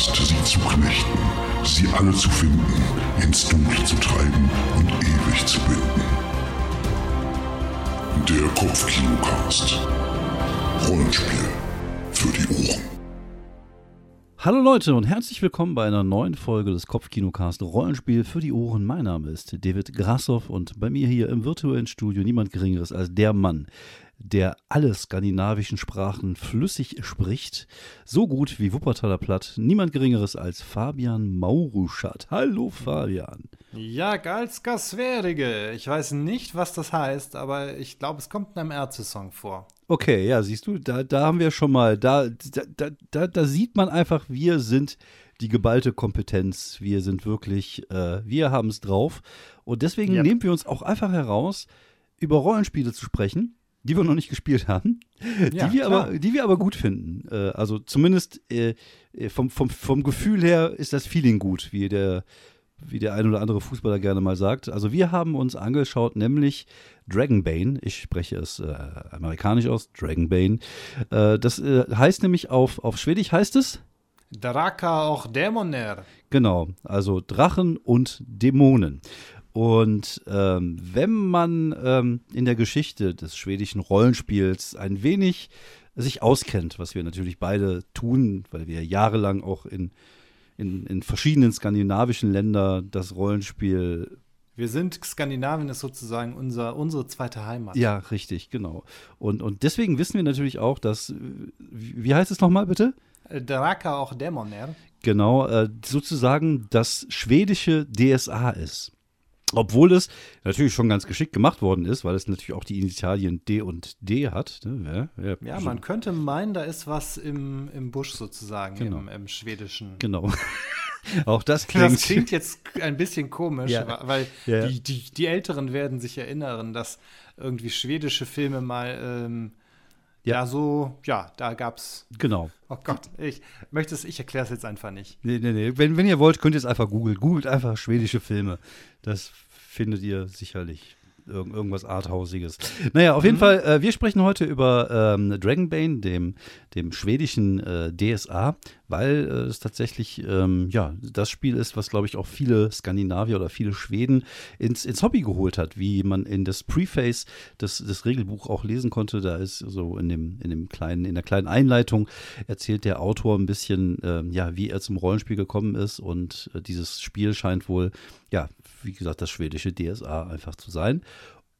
Last, sie zu knechten, sie alle zu finden, ins Dunkle zu treiben und ewig zu binden. Der Kopfkinocast. Rollenspiel für die Ohren. Hallo Leute und herzlich willkommen bei einer neuen Folge des Kopfkinocast Rollenspiel für die Ohren. Mein Name ist David Grassoff und bei mir hier im virtuellen Studio niemand Geringeres als der Mann, der alle skandinavischen Sprachen flüssig spricht, so gut wie Wuppertaler Platt, niemand Geringeres als Fabian Mauruschat. Hallo Fabian. Ja, Galska Sverige. Ich weiß nicht, was das heißt, aber ich glaube, es kommt in einem Ärzte-Song vor. Okay, ja, siehst du, da, da haben wir schon mal, da, da, da, da sieht man einfach, wir sind die geballte Kompetenz. Wir sind wirklich, äh, wir haben es drauf. Und deswegen Yep. nehmen wir uns auch einfach heraus, über Rollenspiele zu sprechen, die wir noch nicht gespielt haben, Ja, die, wir klar. aber, die wir aber gut finden. Äh, also zumindest äh, äh, vom, vom, vom Gefühl her ist das Feeling gut, wie der, wie der ein oder andere Fußballer gerne mal sagt. Also wir haben uns angeschaut, nämlich Dragonbane. Ich spreche es äh, amerikanisch aus, Dragonbane. Äh, das äh, heißt nämlich auf, auf Schwedisch heißt es, Draka auch Dämoner. Genau, also Drachen und Dämonen. Und ähm, wenn man ähm, in der Geschichte des schwedischen Rollenspiels ein wenig sich auskennt, was wir natürlich beide tun, weil wir jahrelang auch in, in, in verschiedenen skandinavischen Ländern das Rollenspiel Wir sind, Skandinavien ist sozusagen unser, unsere zweite Heimat. Ja, richtig, genau. Und, und deswegen wissen wir natürlich auch, dass, wie heißt es nochmal bitte? Draka auch Dämoner. Genau, äh, sozusagen das schwedische DSA ist. Obwohl es natürlich schon ganz geschickt gemacht worden ist, weil es natürlich auch die Initialien D und D hat. Ne? Ja, Ja, man könnte meinen, da ist was im, im Busch sozusagen, Genau. im, im Schwedischen. Genau. auch das klingt. Das klingt jetzt ein bisschen komisch, Ja. weil Ja. Die, die, die Älteren werden sich erinnern, dass irgendwie schwedische Filme mal ähm, Ja. ja. so, ja, da gab's. Genau. Oh Gott, ich möchte es, ich erkläre es jetzt einfach nicht. Nee, nee, nee. Wenn, wenn ihr wollt, könnt ihr es einfach googeln. Googelt einfach schwedische Filme. Das findet ihr sicherlich. Irgend, irgendwas Arthausiges. Naja, auf jeden Fall, äh, wir sprechen heute über ähm, Dragonbane, dem, dem schwedischen äh, DSA, weil äh, es tatsächlich ähm, ja, das Spiel ist, was, glaube ich, auch viele Skandinavier oder viele Schweden ins, ins Hobby geholt hat, wie man in das Preface des, des Regelbuch auch lesen konnte. Da ist so in dem, in dem kleinen, in der kleinen Einleitung erzählt der Autor ein bisschen, ähm, ja, wie er zum Rollenspiel gekommen ist und äh, dieses Spiel scheint wohl, ja, wie gesagt, das schwedische DSA einfach zu sein.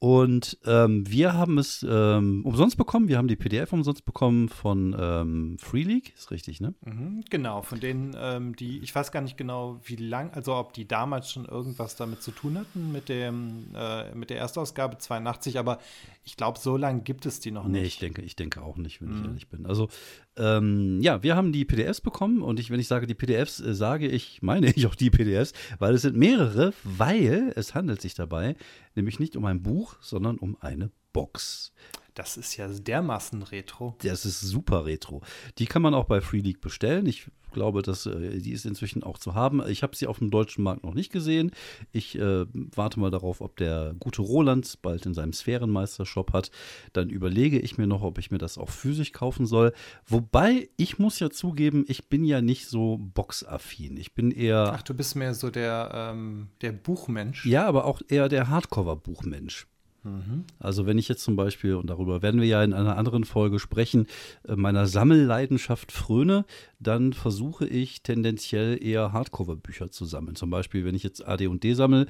Und ähm, wir haben es ähm, umsonst bekommen. Wir haben die PDF umsonst bekommen von ähm, Free League, ist richtig, ne? Mhm, genau, von denen, ähm, die, ich weiß gar nicht genau, wie lang, also ob die damals schon irgendwas damit zu tun hatten mit dem, äh, mit der Erstausgabe 82, aber ich glaube, so lange gibt es die noch Nee, nicht. ich denke, ich denke auch nicht, wenn ich Mhm. ehrlich bin. Also, ähm, ja, wir haben die PDFs bekommen und ich, wenn ich sage die PDFs, äh, sage ich, meine ich auch die PDFs, weil es sind mehrere, weil es handelt sich dabei nämlich nicht um ein Buch, sondern um eine Box. Das ist ja dermaßen retro. Das ist super retro. Die kann man auch bei Free League bestellen. Ich glaube, dass äh, die ist inzwischen auch zu haben. Ich habe sie auf dem deutschen Markt noch nicht gesehen. Ich äh, warte mal darauf, ob der gute Roland bald in seinem Sphärenmeister-Shop hat. Dann überlege ich mir noch, ob ich mir das auch physisch kaufen soll. Wobei, ich muss ja zugeben, ich bin ja nicht so boxaffin. Ich bin eher, Ach, du bist mehr so der, ähm, der Buchmensch. ja, aber auch eher der Hardcover-Buchmensch. Mhm. Also wenn ich jetzt zum Beispiel, und darüber werden wir ja in einer anderen Folge sprechen, äh, meiner Sammelleidenschaft fröne, dann versuche ich tendenziell eher Hardcover-Bücher zu sammeln. Zum Beispiel, wenn ich jetzt AD&D sammle,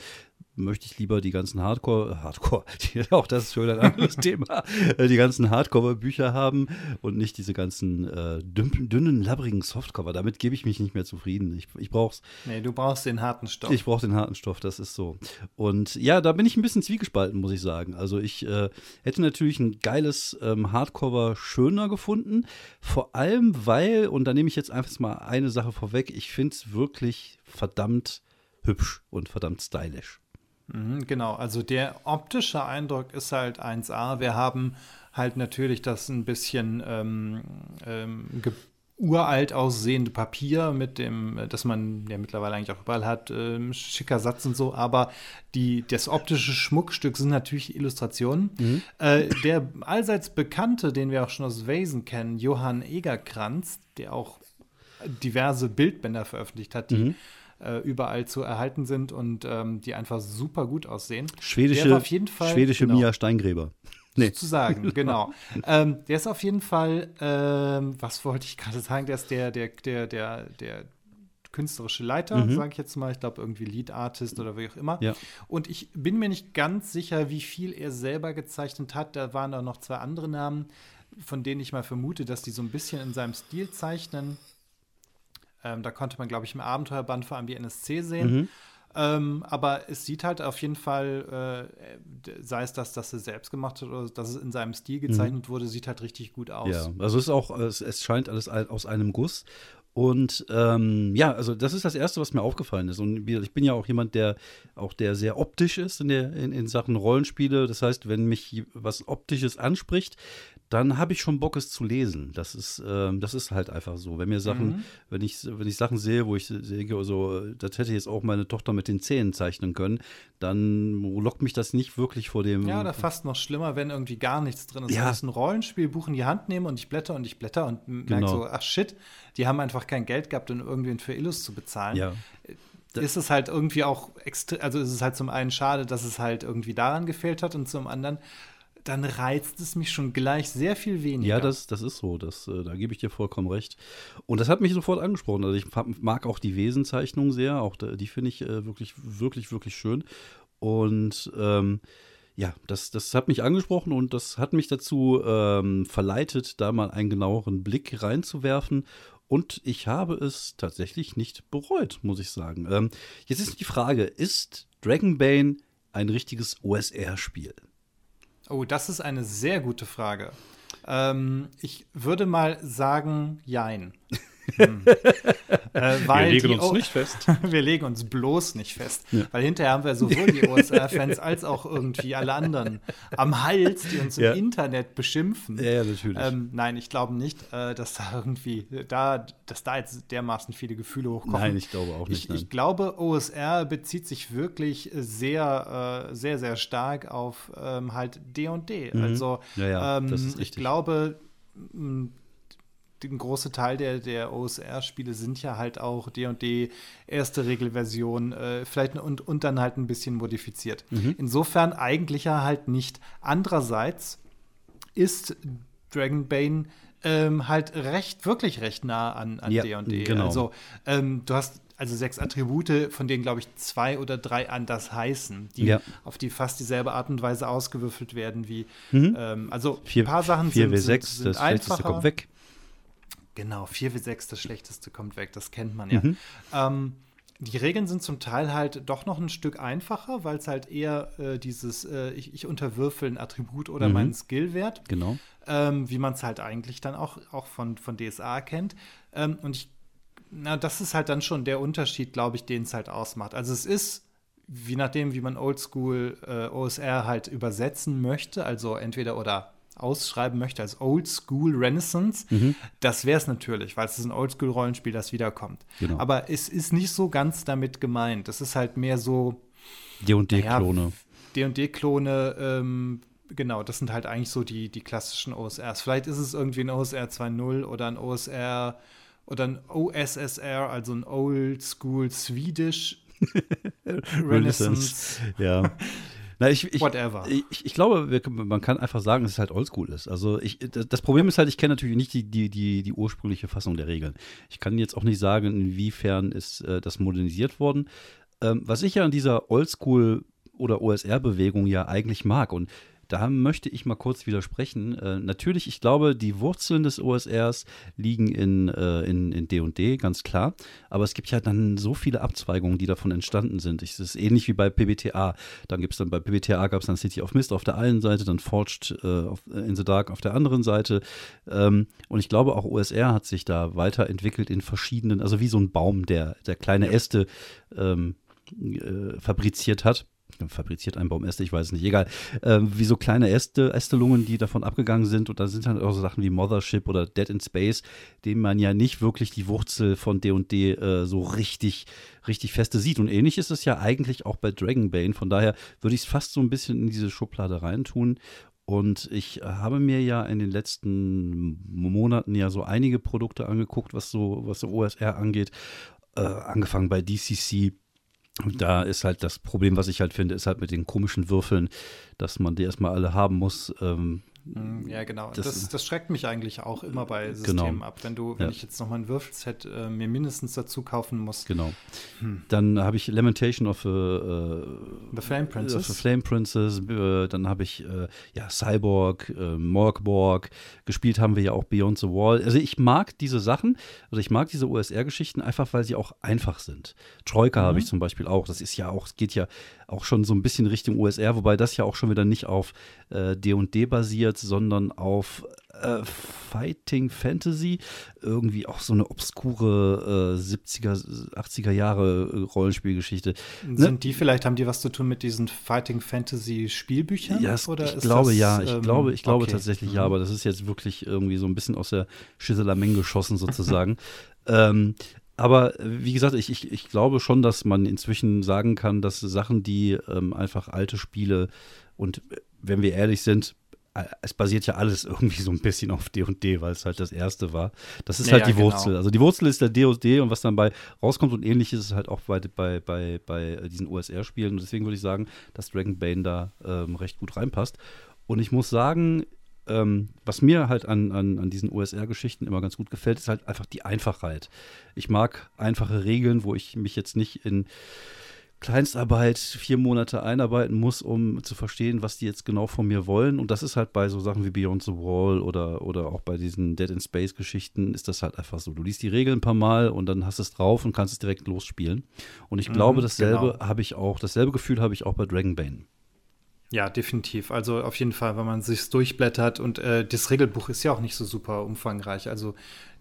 möchte ich lieber die ganzen Hardcore, Hardcore, die, auch das ist schon ein anderes Thema, äh, die ganzen Hardcover-Bücher haben und nicht diese ganzen äh, dünnen, dünnen, labbrigen Softcover. Damit gebe ich mich nicht mehr zufrieden. Ich, ich brauche es Nee, du brauchst den harten Stoff. ich brauche den harten Stoff, das ist so. Und ja, da bin ich ein bisschen zwiegespalten, muss ich sagen. Also ich äh, hätte natürlich ein geiles ähm, Hardcover schöner gefunden. Vor allem, weil, und da nehme ich jetzt einfach mal eine Sache vorweg, ich finde es wirklich verdammt hübsch und verdammt stylisch. Mhm, genau, also der optische Eindruck ist halt 1A. Wir haben halt natürlich das ein bisschen ähm, ähm, uralt aussehende Papier mit dem, äh, das man ja mittlerweile eigentlich auch überall hat, ähm, schicker Satz und so, aber die, das optische Schmuckstück sind natürlich Illustrationen. Äh, der allseits bekannte, den wir auch schon aus Wesen kennen, Johann Egerkranz, der auch diverse Bildbänder veröffentlicht hat, die Mhm. äh, überall zu erhalten sind und ähm, die einfach super gut aussehen. Schwedische, Der war auf jeden Fall- schwedische genau. Mia Steingräber. Nee. Sozusagen, genau. ähm, der ist auf jeden Fall, ähm, was wollte ich gerade sagen, der ist der, der, der, der, der künstlerische Leiter, Mhm. sage ich jetzt mal. Ich glaube, irgendwie Lead Artist oder wie auch immer. Ja. Und ich bin mir nicht ganz sicher, wie viel er selber gezeichnet hat. Da waren da noch zwei andere Namen, von denen ich mal vermute, dass die so ein bisschen in seinem Stil zeichnen. Ähm, da konnte man, glaube ich, im Abenteuerband vor allem die NSC sehen. Mhm. Ähm, aber es sieht halt auf jeden Fall, äh, sei es das, dass er selbst gemacht hat oder dass es in seinem Stil gezeichnet wurde, sieht halt richtig gut aus. Mhm. Ja, also es ist auch, es, es scheint alles aus einem Guss. Und ähm, ja, also das ist das Erste, was mir aufgefallen ist. Und ich bin ja auch jemand, der auch der sehr optisch ist in, der, in, in Sachen Rollenspiele. Das heißt, wenn mich was Optisches anspricht, dann habe ich schon Bock, es zu lesen. Das ist, ähm, das ist halt einfach so. Wenn mir Sachen, Mhm. wenn ich, wenn ich Sachen sehe, wo ich denke, so, das hätte jetzt auch meine Tochter mit den Zähnen zeichnen können, dann lockt mich das nicht wirklich vor dem. Ja, oder fast noch schlimmer, wenn irgendwie gar nichts drin ist. Ja. Ich ein Rollenspielbuch in die Hand nehme und ich blätter und ich blätter und merke Genau. so, ach shit, die haben einfach kein Geld gehabt, um irgendwen für Illus zu bezahlen. ja. Ist es halt irgendwie auch extrem, also ist es halt zum einen schade, dass es halt irgendwie daran gefehlt hat und zum anderen, dann reizt es mich schon gleich sehr viel weniger. Ja, das, das ist so. Das, äh, da gebe ich dir vollkommen recht. Und das hat mich sofort angesprochen. Also ich mag auch die Wesenzeichnung sehr. Auch die finde ich äh, wirklich, wirklich, wirklich schön. Und ähm, ja, das, das hat mich angesprochen und das hat mich dazu ähm, verleitet, da mal einen genaueren Blick reinzuwerfen. Und ich habe es tatsächlich nicht bereut, muss ich sagen. Ähm, jetzt ist die Frage: Ist Dragonbane ein richtiges OSR-Spiel? Oh, das ist eine sehr gute Frage. Ähm, ich würde mal sagen, jein. Hm. äh, weil die O- fest. wir legen uns bloß nicht fest. Weil hinterher haben wir sowohl die OSR-Fans als auch irgendwie alle anderen am Hals, die uns Ja. im Internet beschimpfen. Ja, ja, natürlich. Ähm, nein, ich glaube nicht, äh, dass da irgendwie, da, dass da jetzt dermaßen viele Gefühle hochkommen. Nein, ich glaube auch nicht. Ich, ich glaube, OSR bezieht sich wirklich sehr, äh, sehr, sehr stark auf ähm, halt D&D. Also Mhm. Ja, ja, ähm, das ist ich glaube, ein großer Teil der, der OSR-Spiele sind ja halt auch D&D erste Regelversion, äh, vielleicht und, und dann halt ein bisschen modifiziert. Mhm. Insofern eigentlich ja halt nicht. Andererseits ist Dragonbane ähm, halt recht, wirklich recht nah an, an Ja, D&D. genau. Also ähm, du hast also sechs Attribute, von denen, glaube ich, zwei oder drei anders heißen, die Ja. auf die fast dieselbe Art und Weise ausgewürfelt werden wie ähm, also Mhm. Vier, ein paar Sachen 4 sind, W6, sind, sind das einfacher. kommt weg. Genau, 4 w 6 das Schlechteste kommt weg, das kennt man ja. Mhm. Ähm, die Regeln sind zum Teil halt doch noch ein Stück einfacher, weil es halt eher äh, dieses, äh, ich, ich unterwürfel ein Attribut oder Mhm. meinen Skillwert, Genau. ähm, wie man es halt eigentlich dann auch, auch von, von DSA kennt. Ähm, und ich, na, das ist halt dann schon der Unterschied, glaube ich, den es halt ausmacht. Also es ist, je nachdem, wie man Oldschool äh, OSR halt übersetzen möchte, also entweder oder ausschreiben möchte als Oldschool Renaissance, Mhm. das wäre es natürlich, weil es ist ein Oldschool-Rollenspiel, das wiederkommt. Genau. Aber es ist nicht so ganz damit gemeint. Es ist halt mehr so, D&D-Klone. D&D-Klone, ähm, genau, das sind halt eigentlich so die, die klassischen OSRs. Vielleicht ist es irgendwie ein OSR 2.0 oder ein OSR oder ein OSSR, also ein Old School Swedish Renaissance. Ja. Na, ich, ich, Whatever. Ich, ich glaube, wir, man kann einfach sagen, dass es halt oldschool ist. Also ich, das Problem ist halt, ich kenne natürlich nicht die, die, die, die ursprüngliche Fassung der Regeln. Ich kann jetzt auch nicht sagen, inwiefern ist äh, das modernisiert worden. Ähm, was ich ja an dieser Oldschool- oder OSR-Bewegung ja eigentlich mag und da möchte ich mal kurz widersprechen. Äh, natürlich, ich glaube, die Wurzeln des OSRs liegen in äh, in in D&D, ganz klar. Aber es gibt ja dann so viele Abzweigungen, die davon entstanden sind. Es ist ähnlich wie bei PBTA. Dann gibt es dann bei PBTA gab es dann City of Mist auf der einen Seite, dann Forged äh, auf, äh, in the Dark auf der anderen Seite. Ähm, und ich glaube, auch OSR hat sich da weiterentwickelt in verschiedenen, also wie so ein Baum, der, der kleine Äste ähm, äh, fabriziert hat. Fabriziert ein Baum Äste, ich weiß nicht, egal. Ähm, wie so kleine Äste, Ästelungen, die davon abgegangen sind. Und da sind dann auch so Sachen wie Mothership oder Dead in Space, denen man ja nicht wirklich die Wurzel von D&D äh, so richtig, richtig feste sieht. Und ähnlich ist es ja eigentlich auch bei Dragonbane. Von daher würde ich es fast so ein bisschen in diese Schublade reintun. Und ich habe mir ja in den letzten Monaten ja so einige Produkte angeguckt, was so, was so OSR angeht. Äh, angefangen bei DCC. Da ist halt das Problem, was ich halt finde, ist halt mit den komischen Würfeln, dass man die erstmal alle haben muss. Ähm, ja, genau. Das, das, das, schreckt mich eigentlich auch immer bei Systemen genau. ab. Wenn du, wenn ja. ich jetzt noch mal ein Würfelset äh, mir mindestens dazu kaufen muss. Genau. Hm. Dann habe ich Lamentation of uh, The Flame Princess. The Flame Princess. Äh, dann habe ich äh, ja Cyborg, äh, Morgborg. Gespielt haben wir ja auch Beyond the Wall. Also ich mag diese Sachen, also ich mag diese OSR-Geschichten einfach, weil sie auch einfach sind. Troika mhm. habe ich zum Beispiel auch. Das ist ja auch, es geht ja auch schon so ein bisschen Richtung USR, wobei das ja auch schon wieder nicht auf D&D äh, basiert, sondern auf äh, Fighting Fantasy, irgendwie auch so eine obskure äh, 70er, 80er Jahre äh, Rollenspielgeschichte. Ne? Sind die vielleicht, haben die was zu tun mit diesen Fighting Fantasy Spielbüchern? Ja, oder ich glaube das, ja, ich ähm, glaube, ich glaube okay. tatsächlich mhm. ja, aber das ist jetzt wirklich irgendwie so ein bisschen aus der Schüsselameng geschossen sozusagen. ähm, aber wie gesagt, ich, ich, ich glaube schon, dass man inzwischen sagen kann, dass Sachen, die ähm, einfach alte Spiele und äh, wenn wir ehrlich sind, äh, es basiert ja alles irgendwie so ein bisschen auf D&D, weil es halt das erste war. Das ist ja, halt die ja, Wurzel. Genau. Also die Wurzel ist der D&D und was dann bei rauskommt und ähnlich ist halt auch bei, bei, bei, bei diesen OSR-Spielen. Und deswegen würde ich sagen, dass Dragon Bane da ähm, recht gut reinpasst. Und ich muss sagen, ähm, was mir halt an, an, an diesen OSR-Geschichten immer ganz gut gefällt, ist halt einfach die Einfachheit. Ich mag einfache Regeln, wo ich mich jetzt nicht in Kleinstarbeit vier Monate einarbeiten muss, um zu verstehen, was die jetzt genau von mir wollen. Und das ist halt bei so Sachen wie Beyond the Wall oder, oder auch bei diesen Dead in Space Geschichten ist das halt einfach so. Du liest die Regeln ein paar Mal und dann hast du es drauf und kannst es direkt losspielen. Und ich glaube, mhm, dasselbe genau. habe ich auch, dasselbe Gefühl habe ich auch bei Dragonbane. Ja, definitiv. Also auf jeden Fall, wenn man sich durchblättert und äh, das Regelbuch ist ja auch nicht so super umfangreich. Also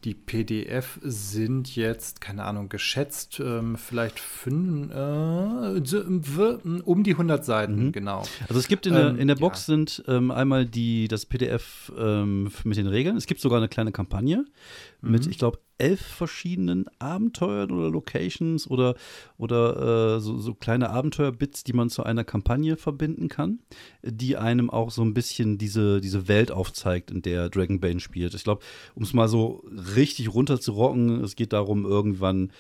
die PDF sind jetzt, keine Ahnung, geschätzt ähm, vielleicht fünf, äh, um die 100 Seiten, mhm. genau. Also es gibt in der, ähm, in der Box ja. sind ähm, einmal die, das PDF ähm, mit den Regeln. Es gibt sogar eine kleine Kampagne mhm. mit, ich glaube, elf verschiedenen Abenteuern oder Locations oder, oder äh, so, so, kleine Abenteuerbits, die man zu einer Kampagne verbinden kann, die einem auch so ein bisschen diese, diese Welt aufzeigt, in der Dragonbane spielt. Ich glaube, um es mal so richtig runter zu rocken, es geht darum, irgendwann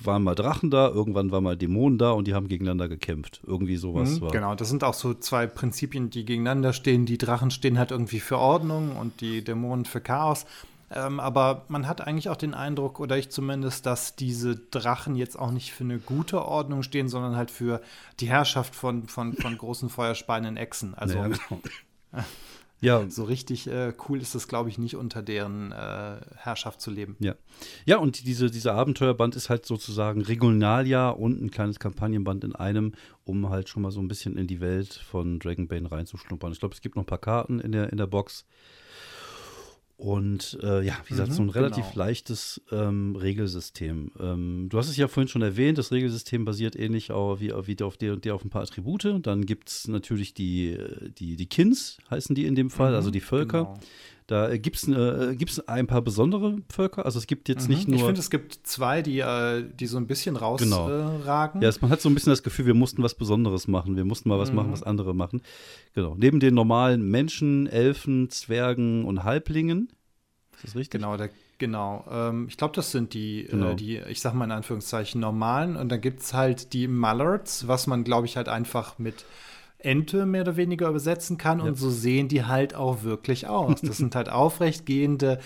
waren mal Drachen da, irgendwann waren mal Dämonen da und die haben gegeneinander gekämpft. Irgendwie sowas mhm, war. Genau, das sind auch so zwei Prinzipien, die gegeneinander stehen. Die Drachen stehen halt irgendwie für Ordnung und die Dämonen für Chaos. Ähm, aber man hat eigentlich auch den Eindruck, oder ich zumindest, dass diese Drachen jetzt auch nicht für eine gute Ordnung stehen, sondern halt für die Herrschaft von, von, von großen feuerspeienden Echsen. Also ja, genau. Ja. So richtig äh, cool ist es, glaube ich, nicht unter deren äh, Herrschaft zu leben. Ja. Ja, und diese, dieser Abenteuerband ist halt sozusagen Regionaljahr und ein kleines Kampagnenband in einem, um halt schon mal so ein bisschen in die Welt von Dragonbane reinzuschnuppern. Ich glaube, es gibt noch ein paar Karten in der, in der Box. Und äh, ja, wie gesagt, mhm, so ein relativ genau. leichtes ähm, Regelsystem. Ähm, du hast es ja vorhin schon erwähnt, das Regelsystem basiert ähnlich auch wie, wie auf der und der auf ein paar Attribute. Dann gibt es natürlich die, die, die Kins, heißen die in dem Fall, mhm, also die Völker. Genau. Da gibt es äh, gibt's ein paar besondere Völker. Also es gibt jetzt mhm. nicht nur. Ich finde, es gibt zwei, die, äh, die so ein bisschen rausragen. Genau. Äh, ja, man hat so ein bisschen das Gefühl, wir mussten was Besonderes machen. Wir mussten mal was mhm. machen, was andere machen. Genau. Neben den normalen Menschen, Elfen, Zwergen und Halblingen. Ist das richtig? Genau, der, genau. Ähm, ich glaube, das sind die, äh, genau. äh, die, ich sag mal in Anführungszeichen, normalen. Und dann gibt es halt die Mallards, was man, glaube ich, halt einfach mit Ente mehr oder weniger übersetzen kann. Ja. Und so sehen die halt auch wirklich aus. Das sind halt aufrechtgehende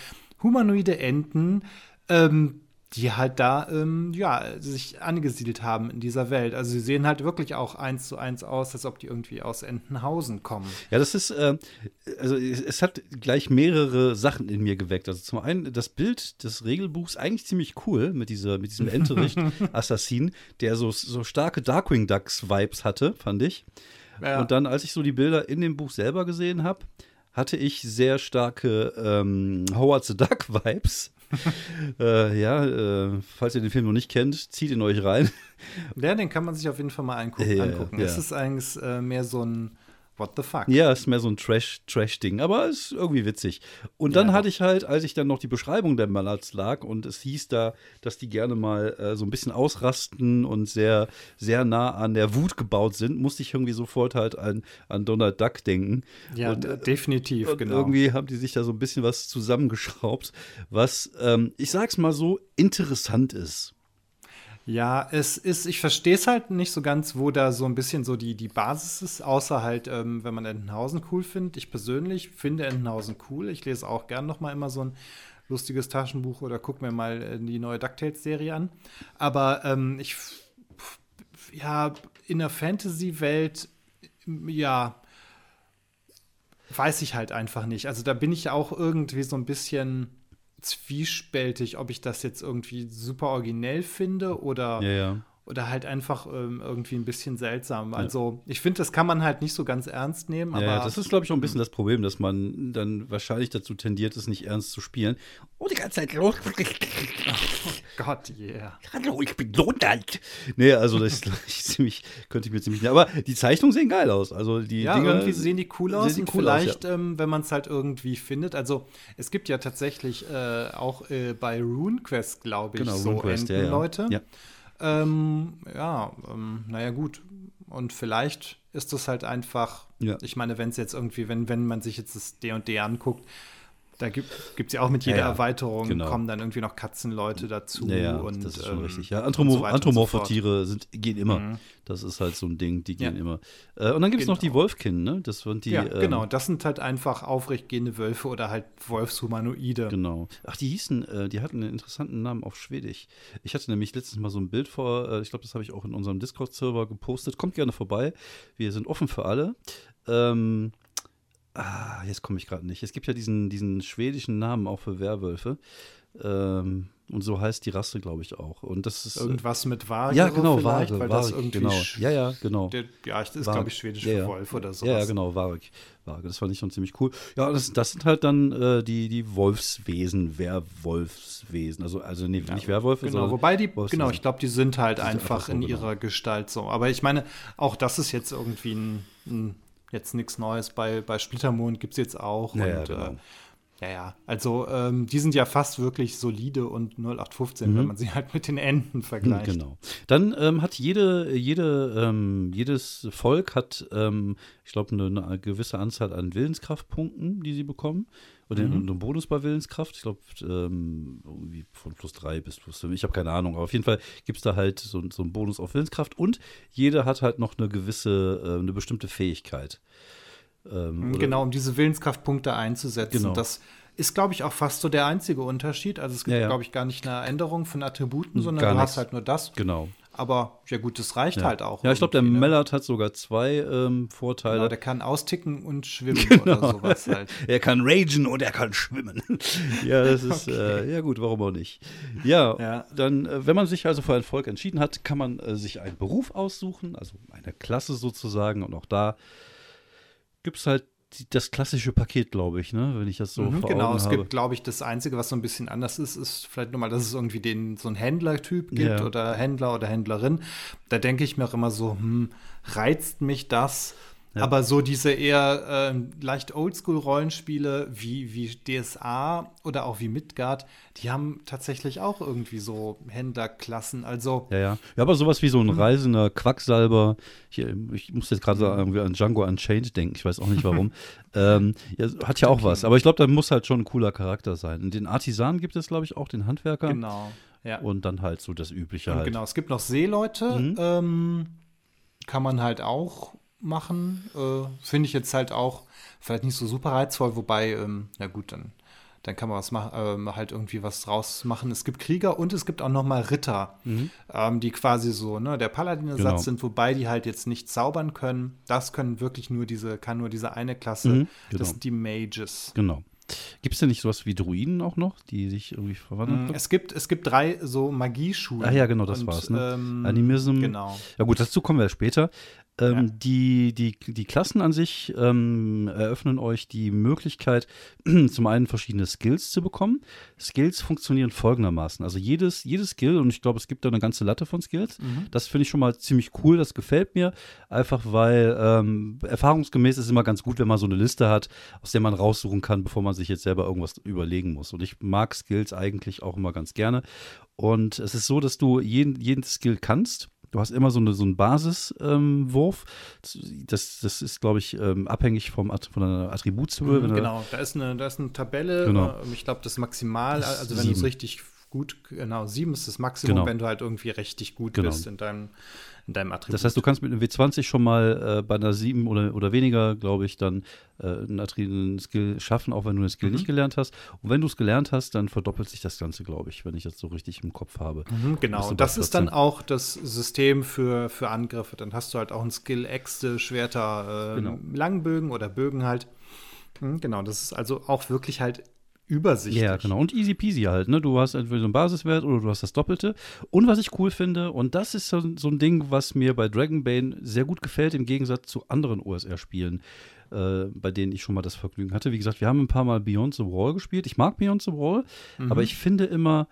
humanoide Enten, ähm, die halt da, ähm, ja, sich angesiedelt haben in dieser Welt. Also sie sehen halt wirklich auch eins zu eins aus, als ob die irgendwie aus Entenhausen kommen. Ja, das ist, äh, also es hat gleich mehrere Sachen in mir geweckt. Also zum einen das Bild des Regelbuchs eigentlich ziemlich cool mit dieser, mit diesem Entericht-Assassin, der so, so starke Darkwing Ducks-Vibes hatte, fand ich. Ja. Und dann, als ich so die Bilder in dem Buch selber gesehen habe, hatte ich sehr starke ähm, Howard the Duck Vibes. äh, ja, äh, falls ihr den Film noch nicht kennt, zieht ihn euch rein. Ja, den kann man sich auf jeden Fall mal angucken. Ja, angucken. Ja. Es ist eigentlich äh, mehr so ein what the fuck? Ja, ist mehr so ein Trash, Trash-Ding, aber ist irgendwie witzig. Und dann Ja, hatte ich halt, als ich dann noch die Beschreibung der Mallards lag und es hieß da, dass die gerne mal äh, so ein bisschen ausrasten und sehr, sehr nah an der Wut gebaut sind, musste ich irgendwie sofort halt an, an Donald Duck denken. Ja, und, d- definitiv, und genau. irgendwie haben die sich da so ein bisschen was zusammengeschraubt, was, ähm, ich sag's mal so, interessant ist. Ja, es ist, ich verstehe es halt nicht so ganz, wo da so ein bisschen so die, die Basis ist, außer halt, ähm, wenn man Entenhausen cool findet. Ich persönlich finde Entenhausen cool. Ich lese auch gern noch mal immer so ein lustiges Taschenbuch oder gucke mir mal äh, die neue DuckTales-Serie an. Aber ähm, ich, ja, in der Fantasy-Welt, ja, weiß ich halt einfach nicht. Also da bin ich auch irgendwie so ein bisschen zwiespältig, ob ich das jetzt irgendwie super originell finde oder, Ja, ja. Oder halt einfach ähm, irgendwie ein bisschen seltsam. Also ich finde, das kann man halt nicht so ganz ernst nehmen, aber Ja, ja, das ist, glaube ich, auch ein bisschen das Problem, dass man dann wahrscheinlich dazu tendiert, es nicht ernst zu spielen. Oh, die ganze Zeit los. Gott, yeah. Hallo, ich bin Donald. Nee, also das ich, ziemlich, könnte ich mir ziemlich. Aber die Zeichnungen sehen geil aus. Also die Ja, Dinger irgendwie sehen die cool aus und cool aus, vielleicht, ähm, wenn man es halt irgendwie findet. Also es gibt ja tatsächlich äh, auch äh, bei RuneQuest, glaube ich, Genau, so RuneQuest, ja, ja. Entenleute. Ja. Ähm, ja, ähm, naja, gut. Und vielleicht ist das halt einfach, Ja. ich meine, wenn es jetzt irgendwie, wenn, wenn man sich jetzt das D&D anguckt, da gibt es ja auch mit jeder Ja, ja, Erweiterung genau. kommen dann irgendwie noch Katzenleute dazu. Ja, ja, und, das ist schon ähm, richtig. Ja, Anthromo so anthropomorphe. Tiere sind, gehen immer. Mhm. Das ist halt so ein Ding, die Ja. gehen immer. Äh, und dann gibt es noch die Genau. Wolfkin, ne? Das sind die. ja, ähm, genau. Das sind halt einfach aufrechtgehende Wölfe oder halt Wolfshumanoide. Genau. Ach, die hießen, äh, die hatten einen interessanten Namen auf Schwedisch. Ich hatte nämlich letztens mal so ein Bild vor, äh, ich glaube, das habe ich auch in unserem Discord-Server gepostet. Kommt gerne vorbei. Wir sind offen für alle. Ähm, ah, jetzt komme ich gerade nicht. Es gibt ja diesen, diesen schwedischen Namen auch für Werwölfe. Ähm, und so heißt die Rasse, glaube ich, auch. Und das ist. äh, Irgendwas mit Vage ja, genau, Ware, weil das Ware, irgendwie genau. Ja, ja, genau. Der, ja, das ist, glaube ich, schwedisch Ja, für ja. Wolf oder Ja, sowas. ja, genau, Varg. Varg. Das fand ich schon ziemlich cool. Ja, das, das sind halt dann äh, die, die Wolfswesen, Werwolfswesen. Also, also nee, nicht Werwölfe, Genau, sondern wobei die, Wolfswesen. genau, ich glaube, die sind halt einfach, einfach so, in genau. ihrer Gestalt so. Aber ich meine, auch das ist jetzt irgendwie ein, ein jetzt nichts Neues. Bei, bei Splittermond gibt es jetzt auch. Ja, ja, und, genau. äh, ja, ja. Also, ähm, die sind ja fast wirklich solide und 0815, wenn man sie halt mit den Enten vergleicht. Mhm. Genau. Dann ähm, hat jede, jede, ähm, jedes Volk hat, ähm, ich glaube, eine, eine gewisse Anzahl an Willenskraftpunkten, die sie bekommen. Und Mhm. einen Willenskraft. bei Willenskraft. Ich glaube, ähm, irgendwie von plus drei bis plus fünf. Ich habe keine Ahnung. Aber auf jeden Fall gibt es da halt so, so einen Bonus auf Willenskraft. Und jeder hat halt noch eine gewisse, äh, eine bestimmte Fähigkeit. Ähm, oder- Genau, um diese Willenskraftpunkte einzusetzen. Genau. Das ist, glaube ich, auch fast so der einzige Unterschied. Also es gibt, Ja, ja. glaube ich, gar nicht eine Änderung von Attributen, sondern Gar du nichts. hast halt nur das. Genau. Aber ja gut, das reicht Ja, halt auch. ja ich glaube, der ne? Mellert hat sogar zwei ähm, Vorteile. Genau, der kann austicken und schwimmen Genau. oder sowas halt. Er kann ragen und er kann schwimmen. ja, das ist, äh, ja gut, warum auch nicht. Ja, Ja. dann, äh, wenn man sich also für ein Volk entschieden hat, kann man äh, sich einen Beruf aussuchen, also eine Klasse sozusagen. Und auch da gibt es halt das klassische Paket, glaube ich, ne? wenn ich das so Mhm, vor genau, Augen es habe. gibt, glaube ich, das Einzige, was so ein bisschen anders ist, ist vielleicht nur mal, dass es irgendwie den, so einen Händlertyp gibt Ja. oder Händler oder Händlerin. Da denke ich mir auch immer so, hm, reizt mich das? Ja. Aber so diese eher ähm, leicht Oldschool-Rollenspiele wie, wie DSA oder auch wie Midgard, die haben tatsächlich auch irgendwie so Händlerklassen. Also Ja, ja. Ja, aber sowas wie so Mhm. ein reisender Quacksalber, hier, ich muss jetzt gerade sagen, irgendwie an Django Unchained denken, ich weiß auch nicht warum, ähm, ja, hat ja auch was. Aber ich glaube, da muss halt schon ein cooler Charakter sein. Und den Artisan gibt es, glaube ich, auch, den Handwerker. genau. Ja. Und dann halt so das Übliche Und halt. genau, es gibt noch Seeleute, Mhm. ähm, kann man halt auch machen. Äh, Finde ich jetzt halt auch vielleicht nicht so super reizvoll, wobei, ähm, na gut, dann, dann kann man was machen, ähm, halt irgendwie was draus machen. Es gibt Krieger und es gibt auch noch mal Ritter, ähm, die quasi so, ne, der Paladin-Ersatz Mhm. Genau. sind, wobei die halt jetzt nicht zaubern können. Das können wirklich nur diese, kann nur diese eine Klasse. Mhm, genau. Das sind die Mages. Genau. Gibt es denn nicht sowas wie Druiden auch noch, die sich irgendwie verwandeln Mm? Es gibt, es gibt drei so Magieschulen. Ah ja, genau, das Und, war's, ne? ähm, Animism. Genau. Ja gut, dazu kommen wir später. Ähm, Ja. die, die, die Klassen an sich ähm, eröffnen euch die Möglichkeit, zum einen verschiedene Skills zu bekommen. Skills funktionieren folgendermaßen. Also jedes, jedes Skill, und ich glaube, es gibt da eine ganze Latte von Skills, das finde ich schon mal ziemlich cool, das gefällt mir. Einfach weil ähm, erfahrungsgemäß ist es immer ganz gut, wenn man so eine Liste hat, aus der man raussuchen kann, bevor man sich jetzt selber irgendwas überlegen muss. Und ich mag Skills eigentlich auch immer ganz gerne. Und es ist so, dass du jeden, jeden Skill kannst. Du hast immer so, eine, so einen Basiswurf. Ähm, das, das ist, glaube ich, ähm, abhängig vom, At- von der Attributshöhe. wenn du- Genau, da ist eine, da ist eine Tabelle. Genau. äh, Ich glaube, das Maximal, Das also wenn du es richtig gut, genau, sieben ist das Maximum, Genau. wenn du halt irgendwie richtig gut Genau. bist in deinem, in deinem Attribut. Das heißt, du kannst mit einem W20 schon mal äh, bei einer 7 oder, oder weniger, glaube ich, dann äh, einen, einen Skill schaffen, auch wenn du den Skill Mhm. nicht gelernt hast. Und wenn du es gelernt hast, dann verdoppelt sich das Ganze, glaube ich, wenn ich das so richtig im Kopf habe. Mhm, genau, und das ist dann 14. auch das System für, für Angriffe. Dann hast du halt auch ein Skill Äxte, Schwerter, äh, Genau. Langbögen oder Bögen halt. Mhm, genau, das ist also auch wirklich halt übersichtlich. Ja, genau. Und easy peasy halt, ne? Du hast entweder so einen Basiswert oder du hast das Doppelte. Und was ich cool finde, und das ist so, so ein Ding, was mir bei Dragonbane sehr gut gefällt, im Gegensatz zu anderen OSR-Spielen, äh, bei denen ich schon mal das Vergnügen hatte. Wie gesagt, wir haben ein paar Mal Beyond the Wall gespielt. Ich mag Beyond the Wall, aber ich finde immer,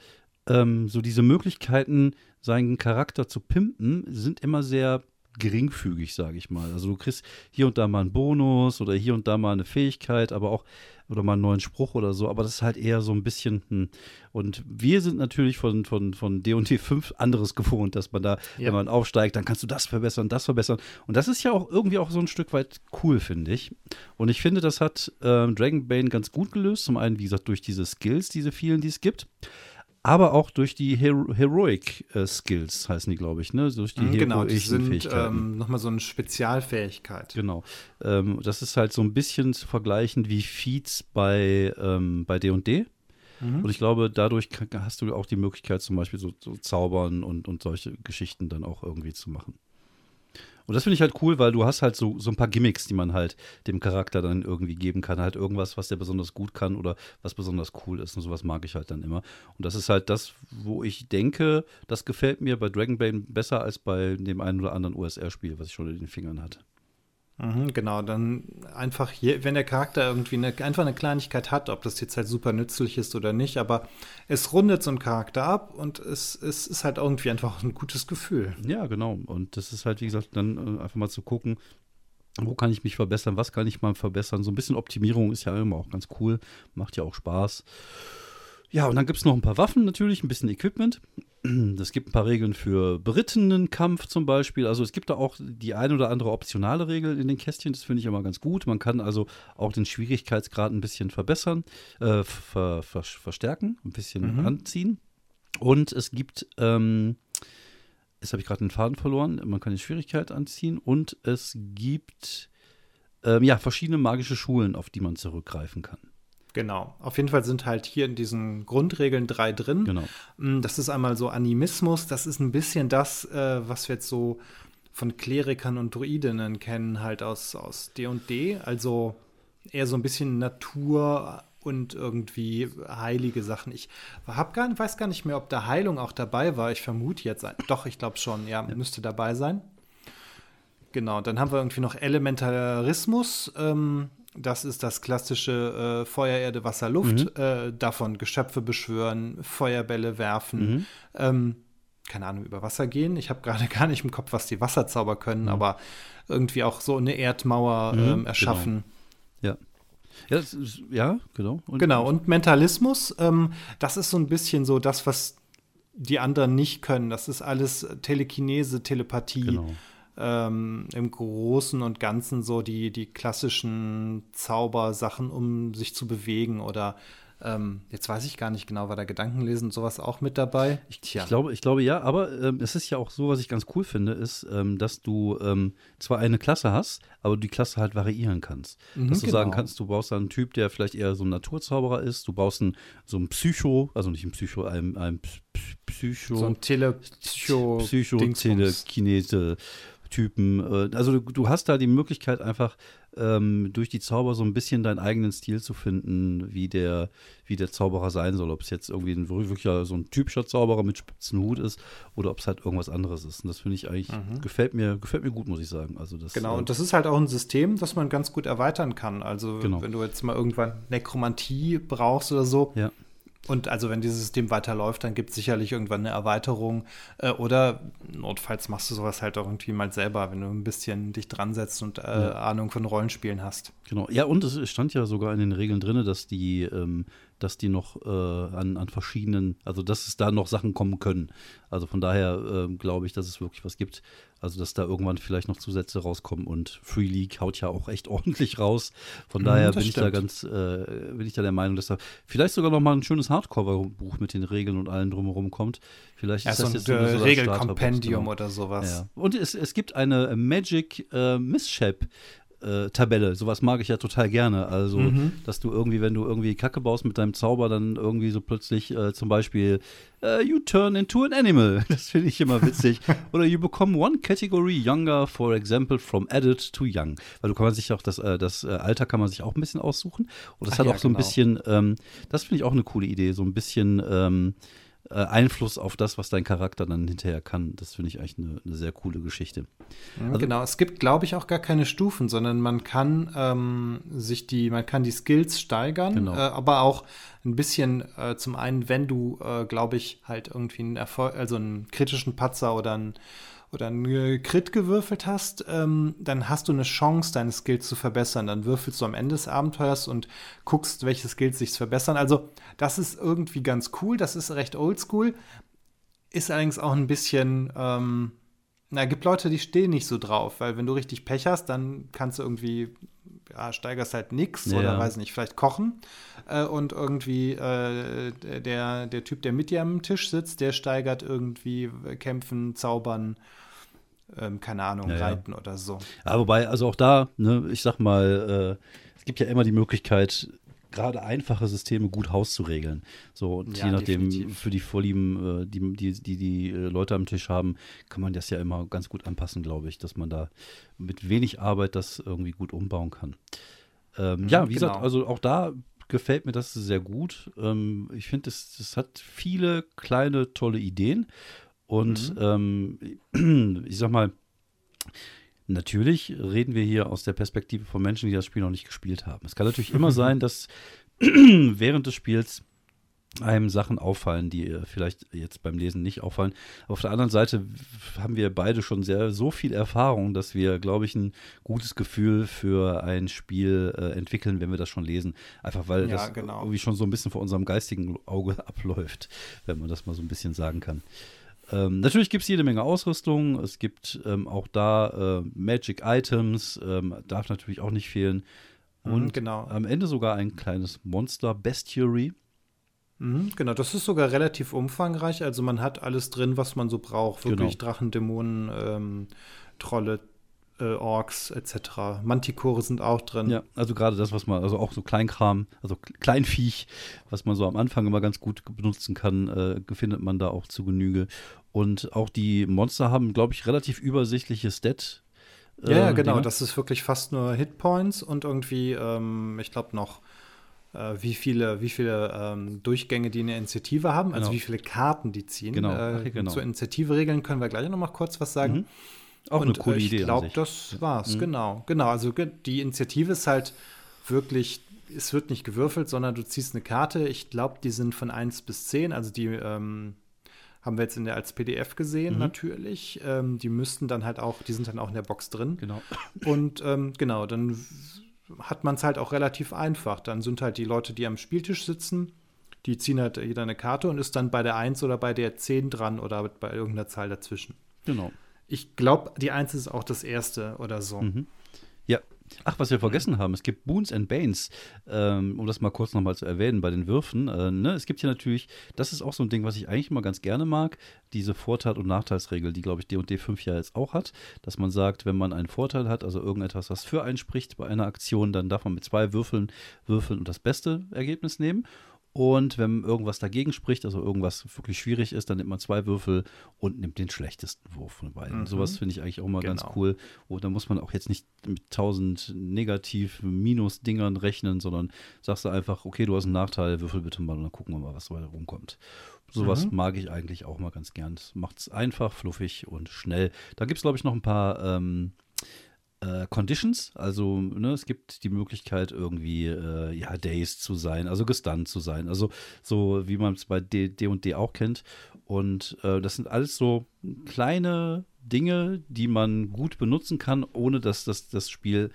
ähm, so diese Möglichkeiten, seinen Charakter zu pimpen, sind immer sehr geringfügig, sage ich mal. Also du kriegst hier und da mal einen Bonus oder hier und da mal eine Fähigkeit, aber auch oder mal einen neuen Spruch oder so, aber das ist halt eher so ein bisschen hm. und wir sind natürlich von von von D&D 5 anderes gewohnt, dass man da Ja. wenn man aufsteigt, dann kannst du das verbessern, das verbessern und das ist ja auch irgendwie auch so ein Stück weit cool, finde ich. Und ich finde, das hat ähm, Dragonbane ganz gut gelöst, zum einen wie gesagt durch diese Skills, diese vielen, die es gibt aber auch durch die Hero Heroic äh, Skills heißen die, glaube ich, ne? Durch die Mhm, genau, die sind ähm, nochmal so eine Spezialfähigkeit. Genau. Ähm, das ist halt so ein bisschen zu vergleichen wie Feats bei ähm, bei D&D. Mhm. Und ich glaube, dadurch kann, hast du auch die Möglichkeit, zum Beispiel so, so Zaubern und, und solche Geschichten dann auch irgendwie zu machen. Und das finde ich halt cool, weil du hast halt so, so ein paar Gimmicks, die man halt dem Charakter dann irgendwie geben kann. Halt irgendwas, was der besonders gut kann oder was besonders cool ist. Und sowas mag ich halt dann immer. Und das ist halt das, wo ich denke, das gefällt mir bei Dragonbane besser als bei dem einen oder anderen OSR-Spiel, was ich schon in den Fingern hatte. Mhm, genau, dann einfach hier, wenn der Charakter irgendwie eine, einfach eine Kleinigkeit hat, ob das jetzt halt super nützlich ist oder nicht, aber es rundet so einen Charakter ab und es, es ist halt irgendwie einfach ein gutes Gefühl. Ja, genau. Und das ist halt, wie gesagt, dann äh, einfach mal zu gucken, wo kann ich mich verbessern, was kann ich mal verbessern. So ein bisschen Optimierung ist ja immer auch ganz cool, macht ja auch Spaß. Ja, und dann gibt es noch ein paar Waffen natürlich, ein bisschen Equipment. Es gibt ein paar Regeln für berittenen Kampf zum Beispiel. Also es gibt da auch die ein oder andere optionale Regel in den Kästchen. Das finde ich immer ganz gut. Man kann also auch den Schwierigkeitsgrad ein bisschen verbessern, äh, ver, ver, verstärken, ein bisschen Mhm. anziehen. Und es gibt, ähm, jetzt habe ich gerade den Faden verloren, man kann die Schwierigkeit anziehen. Und es gibt, ähm, ja, verschiedene magische Schulen, auf die man zurückgreifen kann. Genau. Auf jeden Fall sind halt hier in diesen Grundregeln drei drin. Genau. Mm, Das ist einmal so Animismus, das ist ein bisschen das, äh, was wir jetzt so von Klerikern und Druidinnen kennen, halt aus, aus D&D. Also eher so ein bisschen Natur und irgendwie heilige Sachen. Ich hab gar, weiß gar nicht mehr, ob da Heilung auch dabei war. Ich vermute jetzt. Doch, ich glaube schon. Ja, müsste dabei sein. Genau, dann haben wir irgendwie noch Elementarismus. Ähm, das ist das klassische äh, Feuer, Erde, Wasser, Luft. Äh, davon Geschöpfe beschwören, Feuerbälle werfen. Ähm, keine Ahnung, über Wasser gehen. Ich habe gerade gar nicht im Kopf, was die Wasserzauber können, aber irgendwie auch so eine Erdmauer Mhm, ähm, erschaffen. Ja. Ja, das ist, ja genau. Und, Genau, und Mentalismus, ähm, das ist so ein bisschen so das, was die anderen nicht können. Das ist alles Telekinese, Telepathie. Genau. Ähm, Im Großen und Ganzen so die, die klassischen Zaubersachen, um sich zu bewegen oder ähm, jetzt weiß ich gar nicht genau, war da Gedankenlesen und sowas auch mit dabei? Ich, ich, glaube, ich glaube ja, aber ähm, es ist ja auch so, was ich ganz cool finde, ist, ähm, dass du ähm, zwar eine Klasse hast, aber die Klasse halt variieren kannst. Mhm, dass du sagen genau. kannst, du brauchst einen Typ, der vielleicht eher so ein Naturzauberer ist, du brauchst einen, so einen Psycho, also nicht ein Psycho, ein, ein P- P- Psycho, so ein Telepsycho Psycho, Dingsbums. Telekinese. Archetypen. Äh, also du, du, hast da die Möglichkeit einfach ähm, durch die Zauber so ein bisschen deinen eigenen Stil zu finden, wie der, wie der Zauberer sein soll. Ob es jetzt irgendwie ein, wirklich so ein typischer Zauberer mit spitzen Hut ist oder ob es halt irgendwas anderes ist. Und das finde ich eigentlich, mhm. gefällt mir, gefällt mir gut, muss ich sagen. Also das, genau, äh, und das ist halt auch ein System, das man ganz gut erweitern kann. Also genau. wenn du jetzt mal irgendwann Nekromantie brauchst oder so, ja. Und also wenn dieses System weiterläuft, dann gibt es sicherlich irgendwann eine Erweiterung. Äh, oder notfalls machst du sowas halt auch irgendwie mal selber, wenn du ein bisschen dich dran setzt und äh, ja. Ahnung von Rollenspielen hast. Genau. Ja, und es stand ja sogar in den Regeln drin, dass die ähm, dass die noch äh, an, an verschiedenen, also dass es da noch Sachen kommen können. Also von daher äh, glaube ich, dass es wirklich was gibt. Also dass da irgendwann vielleicht noch Zusätze rauskommen und Free League haut ja auch echt ordentlich raus. Von mhm, daher bin stimmt. ich da ganz, äh, bin ich da der Meinung, dass da vielleicht sogar noch mal ein schönes Hardcover-Buch mit den Regeln und allem drumherum kommt. Vielleicht ja, ist das so jetzt ein so Regelkompendium genau. oder sowas. Ja. Und es, es gibt eine Magic äh, Misshap äh, Tabelle. Sowas mag ich ja total gerne. Also, mhm. dass du irgendwie, wenn du irgendwie Kacke baust mit deinem Zauber, dann irgendwie so plötzlich äh, zum Beispiel uh, You turn into an animal. Das finde ich immer witzig. Oder you become one category younger, for example, from added to young. Weil du kann man sich auch das, äh, das äh, Alter kann man sich auch ein bisschen aussuchen. Und das Ach hat ja, auch so genau. ein bisschen, ähm, das finde ich auch eine coole Idee, so ein bisschen ähm, äh, Einfluss auf das, was dein Charakter dann hinterher kann. Das finde ich eigentlich eine, eine, sehr coole Geschichte. Also, genau, es gibt, glaube ich, auch gar keine Stufen, sondern man kann ähm, sich die, man kann die Skills steigern, genau. äh, aber auch ein bisschen äh, zum einen, wenn du, äh, glaube ich, halt irgendwie einen Erfolg, also einen kritischen Patzer oder einen oder einen Crit gewürfelt hast, ähm, dann hast du eine Chance, deine Skills zu verbessern. Dann würfelst du am Ende des Abenteuers und guckst, welche Skills sich verbessern. Also, das ist irgendwie ganz cool. Das ist recht oldschool. Ist allerdings auch ein bisschen. Ähm, na, gibt Leute, die stehen nicht so drauf, weil wenn du richtig Pech hast, dann kannst du irgendwie, ja, steigerst halt nix ja. oder weiß nicht, vielleicht kochen. Äh, und irgendwie äh, der, der Typ, der mit dir am Tisch sitzt, der steigert irgendwie Kämpfen, Zaubern, ähm, keine Ahnung, ja, reiten oder so. Ja, wobei, also auch da, ne, ich sag mal, äh, es gibt ja immer die Möglichkeit, gerade einfache Systeme gut hauszuregeln. So, und ja, je nachdem, definitiv. für die Vorlieben, äh, die, die, die die äh, Leute am Tisch haben, kann man das ja immer ganz gut anpassen, glaube ich, dass man da mit wenig Arbeit das irgendwie gut umbauen kann. Ähm, mhm, ja, wie genau. gesagt, also auch da gefällt mir das sehr gut. Ähm, ich finde, es, es hat viele kleine, tolle Ideen. Und mhm. ähm, ich sag mal, natürlich reden wir hier aus der Perspektive von Menschen, die das Spiel noch nicht gespielt haben. Es kann natürlich immer sein, dass während des Spiels einem Sachen auffallen, die vielleicht jetzt beim Lesen nicht auffallen. auf der anderen Seite haben wir beide schon sehr so viel Erfahrung, dass wir, glaube ich, ein gutes Gefühl für ein Spiel äh, entwickeln, wenn wir das schon lesen. Einfach weil ja, das genau. irgendwie schon so ein bisschen vor unserem geistigen Auge abläuft, wenn man das mal so ein bisschen sagen kann. Ähm, natürlich gibt es jede Menge Ausrüstung. Es gibt ähm, auch da äh, Magic Items, ähm, darf natürlich auch nicht fehlen. Mhm, Und mhm, genau. am Ende sogar ein kleines Monster Bestiary. Mhm, genau, das ist sogar relativ umfangreich. Also man hat alles drin, was man so braucht. Wirklich genau. Drachen, Dämonen, ähm, Trolle, äh, Orks etc. Mantikore sind auch drin. Ja, also gerade das, was man, also auch so Kleinkram, also Kleinviech, was man so am Anfang immer ganz gut benutzen kann, äh, findet man da auch zu Genüge. Und auch die Monster haben, glaube ich, relativ übersichtliche Stat. Äh, ja, ja, genau. Dinge. Das ist wirklich fast nur Hitpoints und irgendwie, ähm, ich glaube, noch äh, wie viele, wie viele ähm, Durchgänge die eine Initiative haben, also genau. wie viele Karten die ziehen. Genau. Äh, genau. Zur Initiative regeln können wir gleich noch mal kurz was sagen. Mhm. Auch und, eine coole ich Idee. Ich glaube, das war's, mhm. genau. Genau, also die Initiative ist halt wirklich, es wird nicht gewürfelt, sondern du ziehst eine Karte. Ich glaube, die sind von 1 bis 10, also die ähm, haben wir jetzt in der, als PDF gesehen, mhm. natürlich. Ähm, die müssten dann halt auch, die sind dann auch in der Box drin. Genau. Und ähm, genau, dann hat man es halt auch relativ einfach. Dann sind halt die Leute, die am Spieltisch sitzen, die ziehen halt jeder eine Karte und ist dann bei der 1 oder bei der 10 dran oder bei irgendeiner Zahl dazwischen. Genau. Ich glaube, die 1 ist auch das erste oder so. Mhm. Ja. Ach, was wir vergessen haben, es gibt Boons and Banes, ähm, um das mal kurz nochmal zu erwähnen bei den Würfen. Äh, ne? Es gibt hier natürlich, das ist auch so ein Ding, was ich eigentlich immer ganz gerne mag, diese Vorteil- und Nachteilsregel, die, glaube ich, D&D 5 ja jetzt auch hat, dass man sagt, wenn man einen Vorteil hat, also irgendetwas, was für einen spricht bei einer Aktion, dann darf man mit zwei Würfeln würfeln und das beste Ergebnis nehmen. Und wenn irgendwas dagegen spricht, also irgendwas wirklich schwierig ist, dann nimmt man zwei Würfel und nimmt den schlechtesten Wurf von beiden. Mhm. Sowas finde ich eigentlich auch mal genau. ganz cool. Und da muss man auch jetzt nicht mit tausend Negativ-Minus-Dingern rechnen, sondern sagst du einfach, okay, du hast einen Nachteil, würfel bitte mal und dann gucken wir mal, was dabei rumkommt. Sowas mhm. mag ich eigentlich auch mal ganz gern. Macht es einfach, fluffig und schnell. Da gibt es, glaube ich, noch ein paar ähm, äh, Conditions. Also ne, es gibt die Möglichkeit, irgendwie äh, ja, Days zu sein, also gestunt zu sein. Also so wie man es bei D&D &D auch kennt. Und äh, das sind alles so kleine Dinge, die man gut benutzen kann, ohne dass das, das Spiel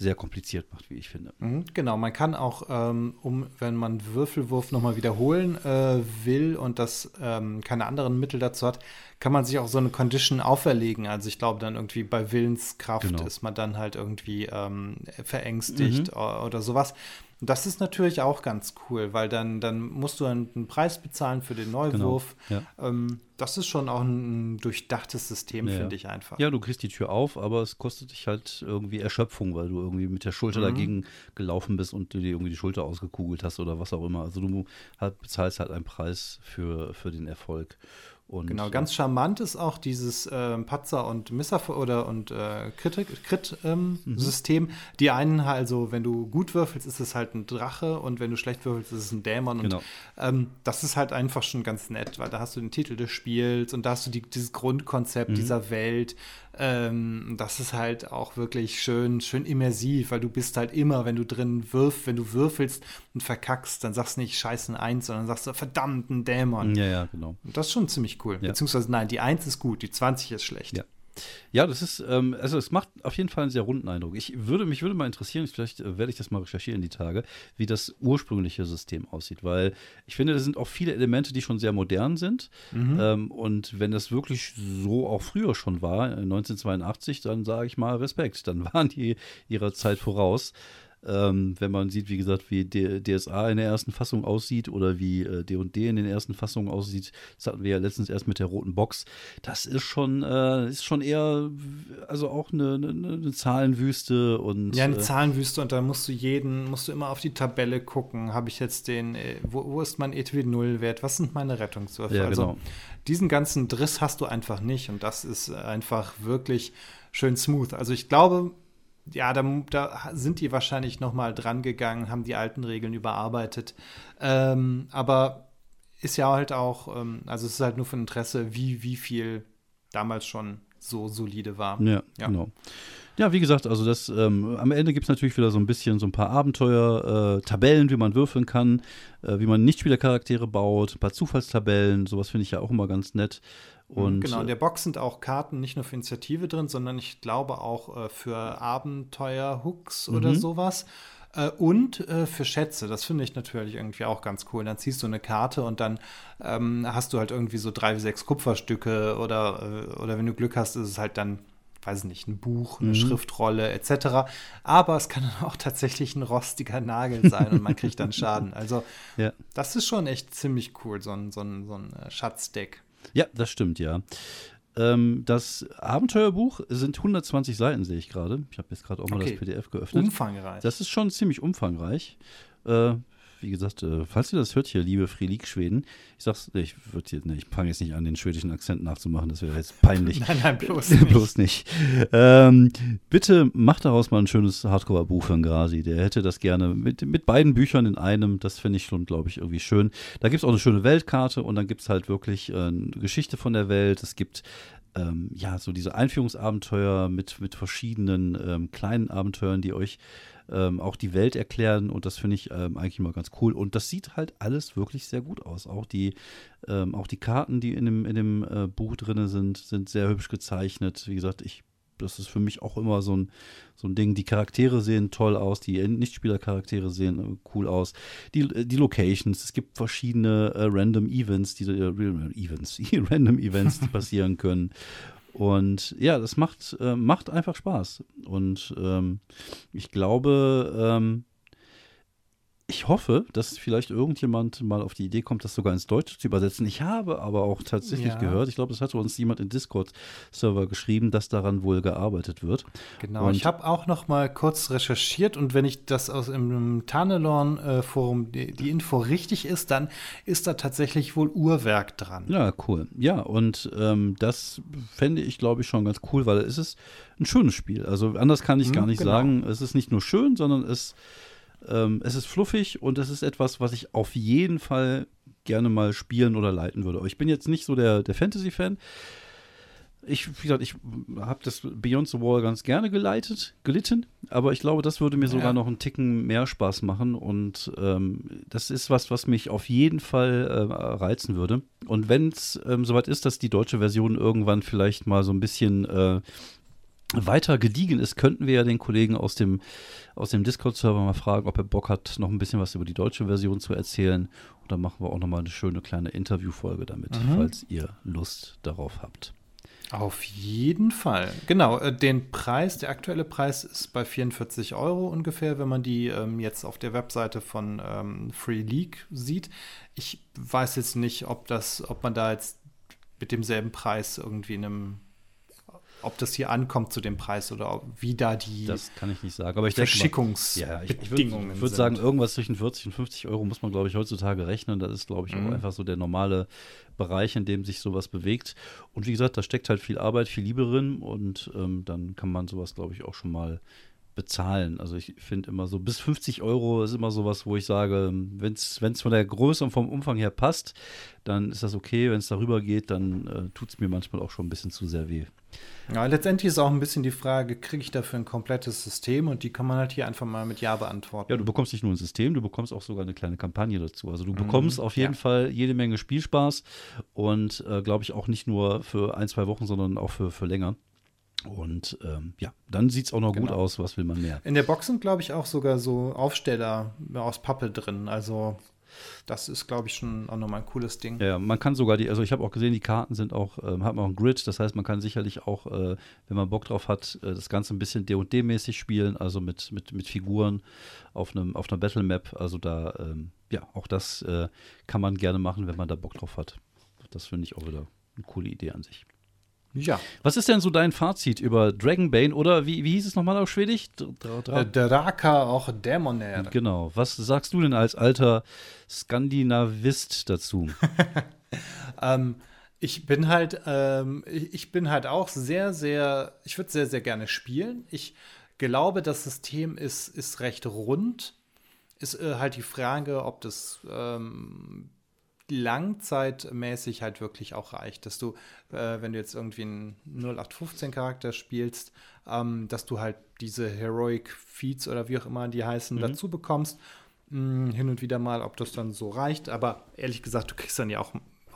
sehr kompliziert macht, wie ich finde. Mhm, genau, man kann auch, ähm, um, wenn man Würfelwurf nochmal wiederholen äh, will und das ähm, keine anderen Mittel dazu hat, kann man sich auch so eine Condition auferlegen. Also ich glaube dann irgendwie bei Willenskraft genau. ist man dann halt irgendwie ähm, verängstigt mhm. oder sowas. Das ist natürlich auch ganz cool, weil dann, dann musst du einen Preis bezahlen für den Neuwurf. Genau, ja. ähm, das ist schon auch ein durchdachtes System, ja, finde ich einfach. Ja, du kriegst die Tür auf, aber es kostet dich halt irgendwie Erschöpfung, weil du irgendwie mit der Schulter mhm. dagegen gelaufen bist und dir irgendwie die Schulter ausgekugelt hast oder was auch immer. Also du halt, bezahlst halt einen Preis für, für den Erfolg. Und, genau, ganz charmant ist auch dieses äh, Patzer und Misser oder und äh, Crit-System. Ähm, mhm. Die einen also, wenn du gut würfelst, ist es halt ein Drache und wenn du schlecht würfelst, ist es ein Dämon. Genau. Und ähm, das ist halt einfach schon ganz nett, weil da hast du den Titel des Spiels und da hast du die, dieses Grundkonzept mhm. dieser Welt. Ähm, das ist halt auch wirklich schön, schön immersiv, weil du bist halt immer, wenn du drin wirf, wenn du würfelst und verkackst, dann sagst du nicht Scheiße Eins, sondern sagst du verdammt ein Dämon. Ja, ja, genau. Und das ist schon ziemlich cool. Ja. Beziehungsweise nein, die Eins ist gut, die 20 ist schlecht. Ja. Ja, das ist, ähm, also es macht auf jeden Fall einen sehr runden Eindruck. Ich würde, mich würde mal interessieren, vielleicht äh, werde ich das mal recherchieren die Tage, wie das ursprüngliche System aussieht, weil ich finde, da sind auch viele Elemente, die schon sehr modern sind. Mhm. Ähm, und wenn das wirklich so auch früher schon war, 1982, äh, dann sage ich mal Respekt, dann waren die ihrer Zeit voraus. Ähm, wenn man sieht, wie gesagt, wie D DSA in der ersten Fassung aussieht oder wie D&D äh, &D in den ersten Fassungen aussieht, das hatten wir ja letztens erst mit der roten Box, das ist schon, äh, ist schon eher, also auch eine, eine, eine Zahlenwüste und Ja, eine äh, Zahlenwüste und da musst du jeden, musst du immer auf die Tabelle gucken, habe ich jetzt den, äh, wo, wo ist mein ETW-Null-Wert, was sind meine Rettungswürfe? Ja, also genau. diesen ganzen Driss hast du einfach nicht und das ist einfach wirklich schön smooth. Also ich glaube, ja, da, da, sind die wahrscheinlich noch mal dran gegangen, haben die alten Regeln überarbeitet. Ähm, aber ist ja halt auch, ähm, also es ist halt nur von Interesse, wie, wie viel damals schon so solide war. Ja, ja. genau. Ja, wie gesagt, also das ähm, am Ende gibt es natürlich wieder so ein bisschen so ein paar Abenteuer, äh, Tabellen, wie man würfeln kann, äh, wie man Nichtspielercharaktere baut, ein paar Zufallstabellen, sowas finde ich ja auch immer ganz nett. Und, genau, in der Box sind auch Karten nicht nur für Initiative drin, sondern ich glaube auch äh, für Abenteuer-Hooks mhm. oder sowas. Äh, und äh, für Schätze, das finde ich natürlich irgendwie auch ganz cool. Dann ziehst du eine Karte und dann ähm, hast du halt irgendwie so drei, sechs Kupferstücke oder, äh, oder wenn du Glück hast, ist es halt dann weiß nicht, ein Buch, eine mhm. Schriftrolle etc. Aber es kann dann auch tatsächlich ein rostiger Nagel sein und man kriegt dann Schaden. Also ja. das ist schon echt ziemlich cool, so ein, so ein, so ein äh, Schatzdeck. Ja, das stimmt, ja. Ähm, das Abenteuerbuch sind 120 Seiten, sehe ich gerade. Ich habe jetzt gerade auch mal okay. das PDF geöffnet. Umfangreich. Das ist schon ziemlich umfangreich. Äh, wie gesagt, äh, falls ihr das hört hier, liebe Freelik Schweden, ich sag's, ich würde ne, ich fange jetzt nicht an, den schwedischen Akzent nachzumachen, das wäre jetzt peinlich. nein, nein, bloß nicht. bloß nicht. Ähm, bitte macht daraus mal ein schönes Hardcover-Buch für einen Grasi. Der hätte das gerne mit, mit beiden Büchern in einem. Das finde ich schon, glaube ich, irgendwie schön. Da gibt es auch eine schöne Weltkarte und dann gibt es halt wirklich äh, eine Geschichte von der Welt. Es gibt ähm, ja, so diese Einführungsabenteuer mit, mit verschiedenen ähm, kleinen Abenteuern, die euch ähm, auch die Welt erklären und das finde ich ähm, eigentlich immer ganz cool. Und das sieht halt alles wirklich sehr gut aus. Auch die, ähm, auch die Karten, die in dem, in dem äh, Buch drin sind, sind sehr hübsch gezeichnet. Wie gesagt, ich das ist für mich auch immer so ein, so ein Ding. Die Charaktere sehen toll aus, die Nichtspielercharaktere sehen äh, cool aus. Die, äh, die Locations, es gibt verschiedene äh, Random Events, die äh, Events, Random Events, die passieren können. Und ja, das macht, äh, macht einfach Spaß. Und ähm, ich glaube, ähm, ich hoffe, dass vielleicht irgendjemand mal auf die Idee kommt, das sogar ins Deutsche zu übersetzen. Ich habe aber auch tatsächlich Ja. gehört, ich glaube, das hatte uns jemand in Discord-Server geschrieben, dass daran wohl gearbeitet wird. Genau, Und- ich habe auch noch mal kurz recherchiert und wenn ich das aus dem Tanelorn-Forum die, die Info richtig ist, dann ist da tatsächlich wohl Uhrwerk dran. Ja, cool. Ja, und ähm, das fände ich, glaube ich, schon ganz cool, weil es ist ein schönes Spiel. Also anders kann ich Mhm, gar nicht genau. sagen. Es ist nicht nur schön, sondern es, ähm, es ist fluffig und es ist etwas, was ich auf jeden Fall gerne mal spielen oder leiten würde. Ich bin jetzt nicht so der, der Fantasy-Fan. Ich, wie gesagt, ich habe das Beyond the Wall ganz gerne geleitet, gelitten, aber ich glaube, das würde mir sogar Ja. noch einen Ticken mehr Spaß machen und ähm, das ist was, was mich auf jeden Fall äh, reizen würde. Und wenn es ähm, soweit ist, dass die deutsche Version irgendwann vielleicht mal so ein bisschen äh, weiter gediegen ist, könnten wir ja den Kollegen aus dem, aus dem Discord-Server mal fragen, ob er Bock hat, noch ein bisschen was über die deutsche Version zu erzählen. Und dann machen wir auch noch mal eine schöne kleine Interviewfolge damit, Mhm. falls ihr Lust darauf habt. Auf jeden Fall. Genau, äh, den Preis, der aktuelle Preis ist bei 44 Euro ungefähr, wenn man die ähm, jetzt auf der Webseite von ähm, Free League sieht. Ich weiß jetzt nicht, ob das, ob man da jetzt mit demselben Preis irgendwie in einem, ob das hier ankommt zu dem Preis oder ob, wie da die Das kann ich nicht sagen. Aber ich denke mal, Verschickungsbedingungen ja, ich, ich würde würd sagen, irgendwas zwischen 40 und 50 Euro muss man, glaube ich, heutzutage rechnen. Das ist, glaube ich, auch Mhm. einfach so der normale Bereich, in dem sich sowas bewegt. Und wie gesagt, da steckt halt viel Arbeit, viel Liebe drin und ähm, dann kann man sowas, glaube ich, auch schon mal bezahlen. Also ich finde immer so, bis 50 Euro ist immer sowas, wo ich sage, wenn es von der Größe und vom Umfang her passt, dann ist das okay. Wenn es darüber geht, dann äh, tut es mir manchmal auch schon ein bisschen zu sehr weh. Ja, letztendlich ist auch ein bisschen die Frage, kriege ich dafür ein komplettes System und die kann man halt hier einfach mal mit Ja beantworten. Ja, du bekommst nicht nur ein System, du bekommst auch sogar eine kleine Kampagne dazu. Also du bekommst auf jeden ja. Fall jede Menge Spielspaß und äh, glaube ich auch nicht nur für ein, zwei Wochen, sondern auch für, für länger. Und ähm, ja, dann sieht es auch noch gut Genau. aus, was will man mehr. In der Box sind, glaube ich, auch sogar so Aufsteller aus Pappe drin. Also, das ist, glaube ich, schon auch nochmal ein cooles Ding. Ja, man kann sogar die, also ich habe auch gesehen, die Karten sind auch, ähm, hat man auch ein Grid, das heißt, man kann sicherlich auch, äh, wenn man Bock drauf hat, äh, das Ganze ein bisschen D&D-mäßig spielen, also mit, mit, mit Figuren auf einem auf einer Battle Map. Also da, ähm, ja, auch das äh, kann man gerne machen, wenn man da Bock drauf hat. Das finde ich auch wieder eine coole Idee an sich. Ja. Was ist denn so dein Fazit über Dragonbane oder wie, wie hieß es nochmal auf Schwedisch? Dra- Dra- Äh, Draka auch Dämoner. Genau. Was sagst du denn als alter Skandinavist dazu? Ähm, ich bin halt, ähm, ich, ich bin halt auch sehr, sehr, ich würde sehr, sehr gerne spielen. Ich glaube, das System ist, ist recht rund. Ist äh, halt die Frage, ob das ähm, langzeitmäßig halt wirklich auch reicht, dass du, äh, wenn du jetzt irgendwie einen 0815-Charakter spielst, ähm, dass du halt diese Heroic Feats oder wie auch immer die heißen, dazu bekommst. Hm, hin und wieder mal, ob das dann so reicht. Aber ehrlich gesagt, du kriegst dann ja auch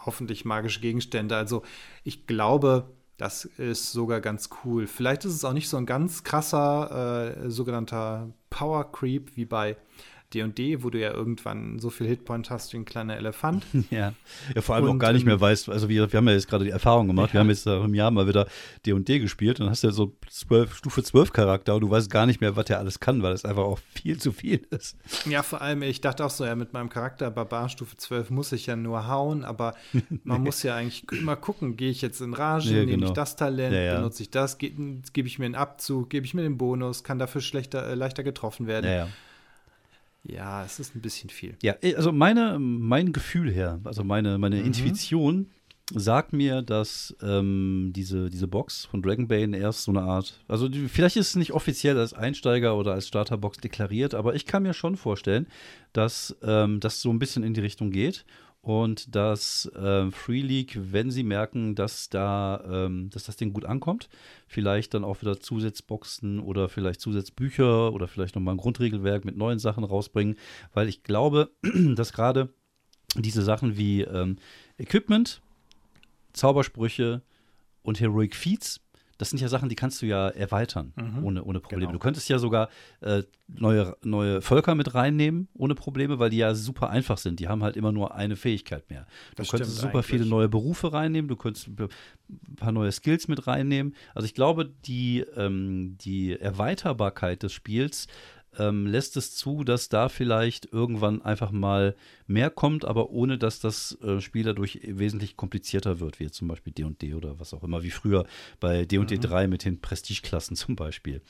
hoffentlich magische Gegenstände. Also ich glaube, das ist sogar ganz cool. Vielleicht ist es auch nicht so ein ganz krasser äh, sogenannter Power Creep wie bei D&D, wo du ja irgendwann so viel Hitpoint hast wie ein kleiner Elefant. Ja. ja, vor allem auch Und, gar nicht ähm, mehr weißt, also wir, wir haben ja jetzt gerade die Erfahrung gemacht, wir haben jetzt im Jahr mal wieder D&D gespielt und hast ja so 12, Stufe 12 Charakter und du weißt gar nicht mehr, was der alles kann, weil es einfach auch viel zu viel ist. Ja, vor allem, ich dachte auch so, ja, mit meinem Charakter Barbar Stufe 12 muss ich ja nur hauen, aber man muss ja eigentlich immer gucken, gehe ich jetzt in Rage, Ja, nehme genau. ich das Talent, Ja, ja. benutze ich das, ge gebe ich mir einen Abzug, gebe ich mir den Bonus, kann dafür schlechter, äh, leichter getroffen werden. Ja, ja. Ja, es ist ein bisschen viel. Ja, also meine, mein Gefühl her, also meine, meine Mhm. Intuition sagt mir, dass ähm, diese, diese Box von Dragonbane erst so eine Art, also die, vielleicht ist es nicht offiziell als Einsteiger oder als Starterbox deklariert, aber ich kann mir schon vorstellen, dass ähm, das so ein bisschen in die Richtung geht und dass ähm, Free League, wenn sie merken, dass da, ähm, dass das Ding gut ankommt, vielleicht dann auch wieder Zusatzboxen oder vielleicht Zusatzbücher oder vielleicht nochmal ein Grundregelwerk mit neuen Sachen rausbringen, weil ich glaube, dass gerade diese Sachen wie ähm, Equipment, Zaubersprüche und Heroic Feats, das sind ja Sachen, die kannst du ja erweitern, ohne, ohne Probleme. Genau. Du könntest ja sogar äh, neue, neue Völker mit reinnehmen, ohne Probleme, weil die ja super einfach sind. Die haben halt immer nur eine Fähigkeit mehr. Du Das könntest super viele eigentlich. neue Berufe reinnehmen, du könntest ein paar neue Skills mit reinnehmen. Also ich glaube, die, ähm, die Erweiterbarkeit des Spiels ähm, lässt es zu, dass da vielleicht irgendwann einfach mal mehr kommt, aber ohne dass das äh, Spiel dadurch wesentlich komplizierter wird, wie jetzt zum Beispiel D&D oder was auch immer, wie früher bei D&D mhm. 3 mit den Prestigeklassen zum Beispiel.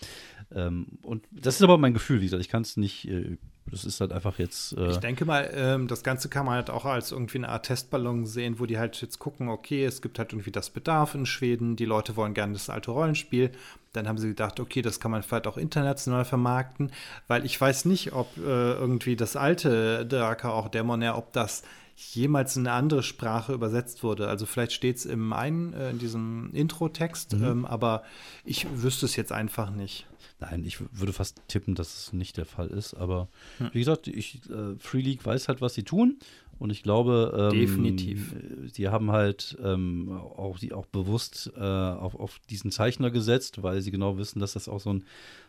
Ähm, und das ist aber mein Gefühl, wie gesagt, ich kann es nicht äh, das ist halt einfach jetzt. Äh ich denke mal, ähm, das Ganze kann man halt auch als irgendwie eine Art Testballon sehen, wo die halt jetzt gucken, okay, es gibt halt irgendwie das Bedarf in Schweden, die Leute wollen gerne das alte Rollenspiel. Dann haben sie gedacht, okay, das kann man vielleicht auch international vermarkten, weil ich weiß nicht, ob äh, irgendwie das alte Draka, auch Dämonair, ob das jemals in eine andere Sprache übersetzt wurde. Also vielleicht steht es im einen, äh, in diesem Intro-Text, mhm. ähm, aber ich wüsste es jetzt einfach nicht. Nein, ich würde fast tippen, dass es nicht der Fall ist. Aber hm. wie gesagt, ich, äh, Free League weiß halt, was sie tun. Und ich glaube, ähm, definitiv. Sie haben halt ähm, auch, auch bewusst äh, auf, auf diesen Zeichner gesetzt, weil sie genau wissen, dass das auch so ein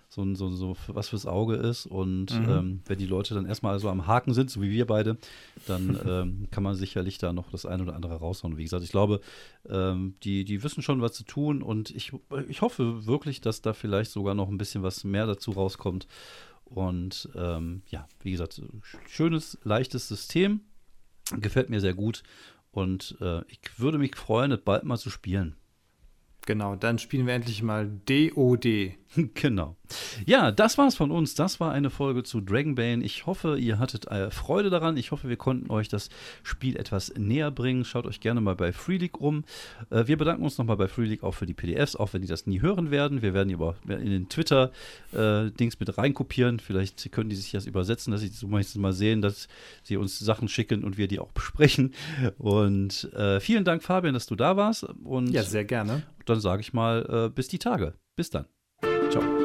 so, ein, so, so was fürs Auge ist. Und mhm. ähm, wenn die Leute dann erstmal so am Haken sind, so wie wir beide, dann ähm, kann man sicherlich da noch das eine oder andere raushauen. Wie gesagt, ich glaube, ähm, die, die wissen schon, was zu tun. Und ich, ich hoffe wirklich, dass da vielleicht sogar noch ein bisschen was mehr dazu rauskommt. Und ähm, ja, wie gesagt, schönes, leichtes System. Gefällt mir sehr gut. Und äh, ich würde mich freuen, das bald mal zu spielen. Genau, dann spielen wir endlich mal DOD. Genau. Ja, das war's von uns. Das war eine Folge zu Dragonbane. Ich hoffe, ihr hattet äh, Freude daran. Ich hoffe, wir konnten euch das Spiel etwas näher bringen. Schaut euch gerne mal bei Freeleague um. Äh, wir bedanken uns nochmal bei Freeleague auch für die PDFs, auch wenn die das nie hören werden. Wir werden die aber in den Twitter-Dings äh, mit reinkopieren. Vielleicht können die sich das übersetzen, dass sie so mal sehen, dass sie uns Sachen schicken und wir die auch besprechen. Und äh, vielen Dank, Fabian, dass du da warst. Und ja, sehr gerne. Dann sage ich mal, äh, bis die Tage. Bis dann. Chao.